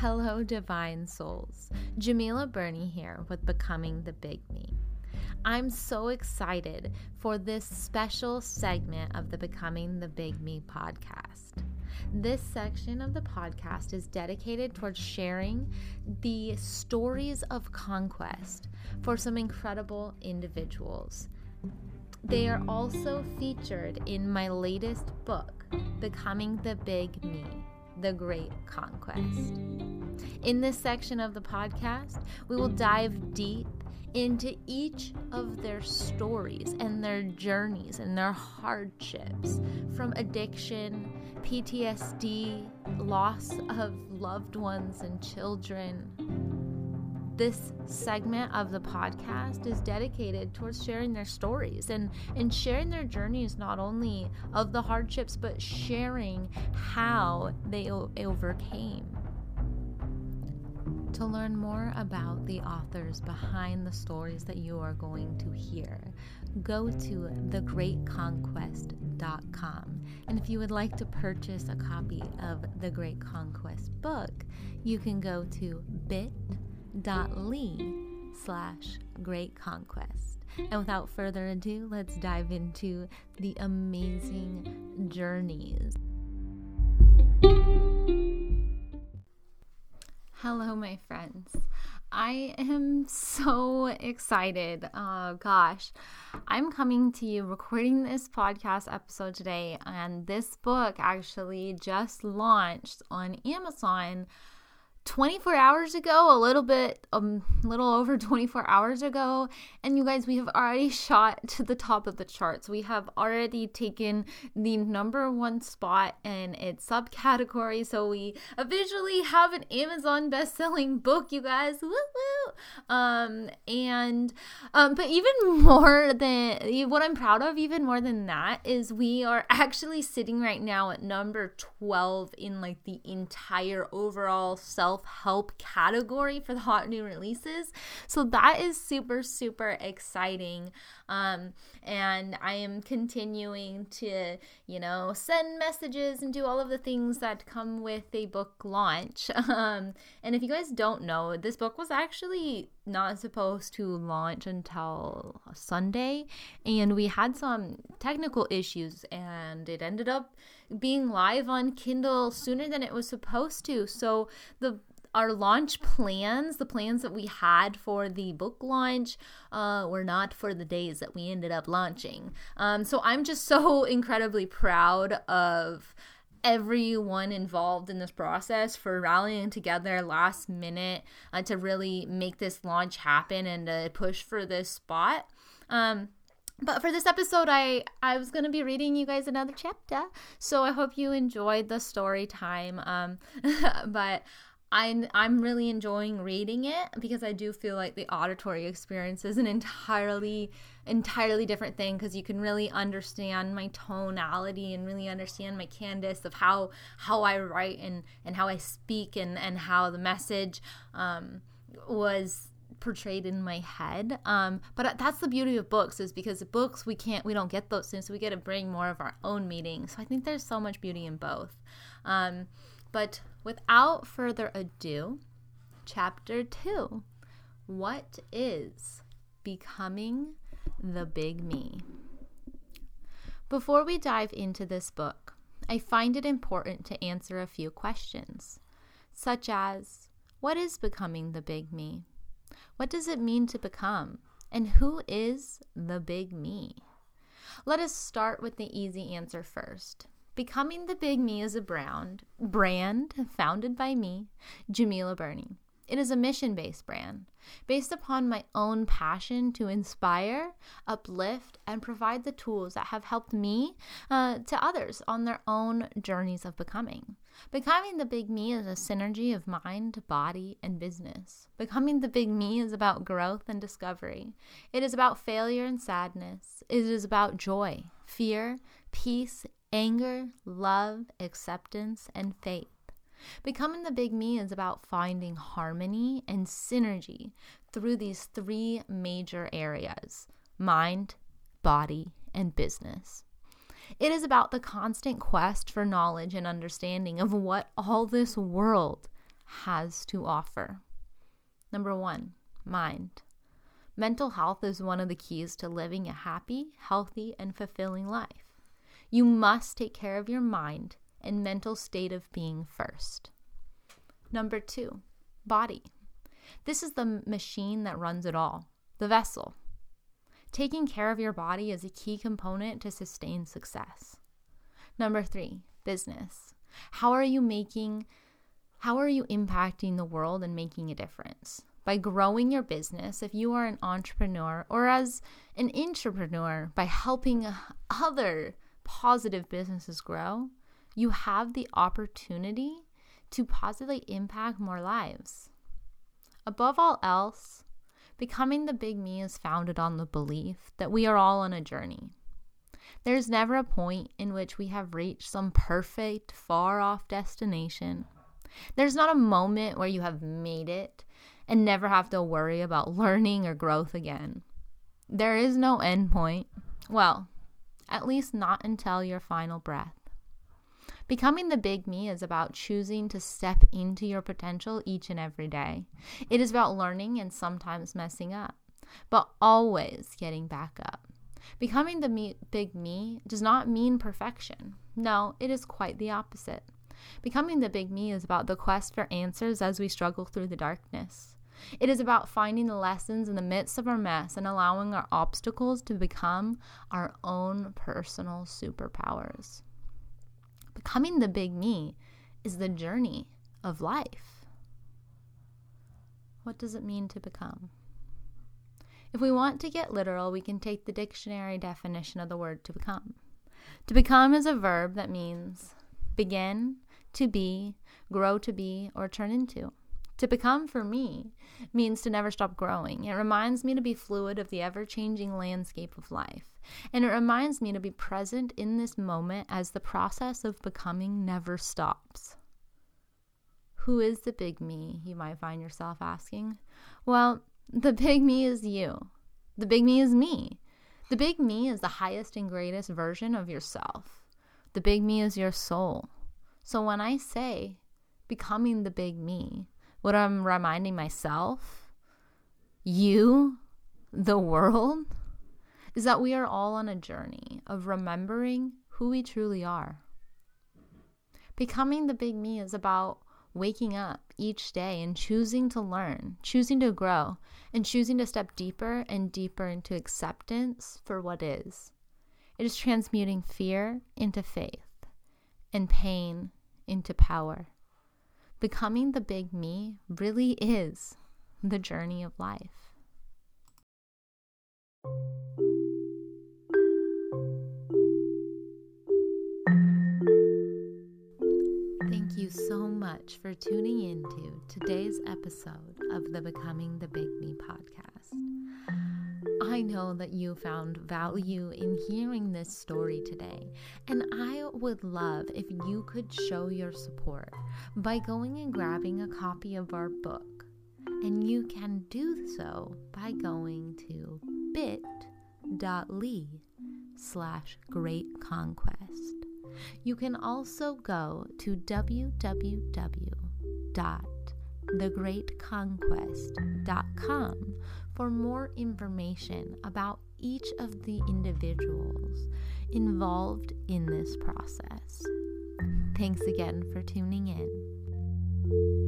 Hello, divine souls. Djemilah Birnie here with Becoming the Big Me. I'm so excited for this special segment of the Becoming the Big Me podcast. This section of the podcast is dedicated towards sharing the stories of conquest for some incredible individuals. They are also featured in my latest book, Becoming the Big Me The Great Conquest. In this section of the podcast, we will dive deep into each of their stories and their journeys and their hardships from addiction, PTSD, loss of loved ones and children. This segment of the podcast is dedicated towards sharing their stories and, and sharing their journeys, not only of the hardships, but sharing how they o- overcame to learn more about the authors behind the stories that you are going to hear, go to thegreatconquest.com. And if you would like to purchase a copy of The Great Conquest book, you can go to bit.ly slash great conquest. And without further ado, let's dive into the amazing journeys. Hello, my friends. I am so excited. Oh, gosh. I'm coming to you recording this podcast episode today, and this book actually just launched on Amazon 24 hours ago, a little bit, a um, little over 24 hours ago. And you guys, we have already shot to the top of the charts. We have already taken the number one spot in its subcategory. So we officially have an Amazon best-selling book, you guys. Woo woo. Um, and um, but even more than what I'm proud of, even more than that, is we are actually sitting right now at number 12 in like the entire overall self self help category for the hot new releases. So that is super, super exciting. Um, and I am continuing to, you know, send messages and do all of the things that come with a book launch. Um, and if you guys don't know, this book was actually not supposed to launch until Sunday, and we had some technical issues, and it ended up being live on Kindle sooner than it was supposed to. So the our launch plans, the plans that we had for the book launch, uh, were not for the days that we ended up launching. Um, so I'm just so incredibly proud of everyone involved in this process for rallying together last minute uh, to really make this launch happen and to push for this spot. Um, but for this episode i i was going to be reading you guys another chapter so i hope you enjoyed the story time um but I'm I'm really enjoying reading it because I do feel like the auditory experience is an entirely entirely different thing because you can really understand my tonality and really understand my Candace of how how I write and and how I speak and and how the message um, was portrayed in my head. Um, but that's the beauty of books is because books we can't we don't get those things so we get to bring more of our own meaning. So i think there's so much beauty in both. Um, but without further ado, chapter two What is becoming the big me? Before we dive into this book, I find it important to answer a few questions, such as What is becoming the big me? What does it mean to become? And who is the big me? Let us start with the easy answer first. Becoming the Big Me is a brand, brand founded by me, Djemilah Birnie. It is a mission based brand based upon my own passion to inspire, uplift, and provide the tools that have helped me uh, to others on their own journeys of becoming. Becoming the Big Me is a synergy of mind, body, and business. Becoming the Big Me is about growth and discovery. It is about failure and sadness. It is about joy, fear, peace, anger, love, acceptance, and faith. Becoming the big me is about finding harmony and synergy through these three major areas mind, body, and business. It is about the constant quest for knowledge and understanding of what all this world has to offer. Number one, mind. Mental health is one of the keys to living a happy, healthy, and fulfilling life. You must take care of your mind and mental state of being first. Number two, body. This is the machine that runs it all, the vessel. Taking care of your body is a key component to sustain success. Number three, business. How are you making, how are you impacting the world and making a difference? By growing your business, if you are an entrepreneur, or as an intrapreneur, by helping other positive businesses grow, you have the opportunity to positively impact more lives. Above all else, becoming the big me is founded on the belief that we are all on a journey. There's never a point in which we have reached some perfect, far off destination. There's not a moment where you have made it and never have to worry about learning or growth again. There is no end point. Well, at least not until your final breath. Becoming the big me is about choosing to step into your potential each and every day. It is about learning and sometimes messing up, but always getting back up. Becoming the me, big me does not mean perfection. No, it is quite the opposite. Becoming the big me is about the quest for answers as we struggle through the darkness. It is about finding the lessons in the midst of our mess and allowing our obstacles to become our own personal superpowers. Becoming the big me is the journey of life. What does it mean to become? If we want to get literal, we can take the dictionary definition of the word to become. To become is a verb that means begin, to be, grow to be, or turn into. To become for me means to never stop growing. It reminds me to be fluid of the ever changing landscape of life. And it reminds me to be present in this moment as the process of becoming never stops. Who is the big me, you might find yourself asking? Well, the big me is you. The big me is me. The big me is the highest and greatest version of yourself. The big me is your soul. So when I say becoming the big me, what I'm reminding myself, you, the world, is that we are all on a journey of remembering who we truly are. Becoming the big me is about waking up each day and choosing to learn, choosing to grow, and choosing to step deeper and deeper into acceptance for what is. It is transmuting fear into faith and pain into power. Becoming the big me really is the journey of life. Thank you so much for tuning into today's episode of the Becoming the Big Me podcast. I know that you found value in hearing this story today, and I would love if you could show your support by going and grabbing a copy of our book. And you can do so by going to bit.ly slash great conquest. You can also go to www.thegreatconquest.com for more information about each of the individuals involved in this process. Thanks again for tuning in.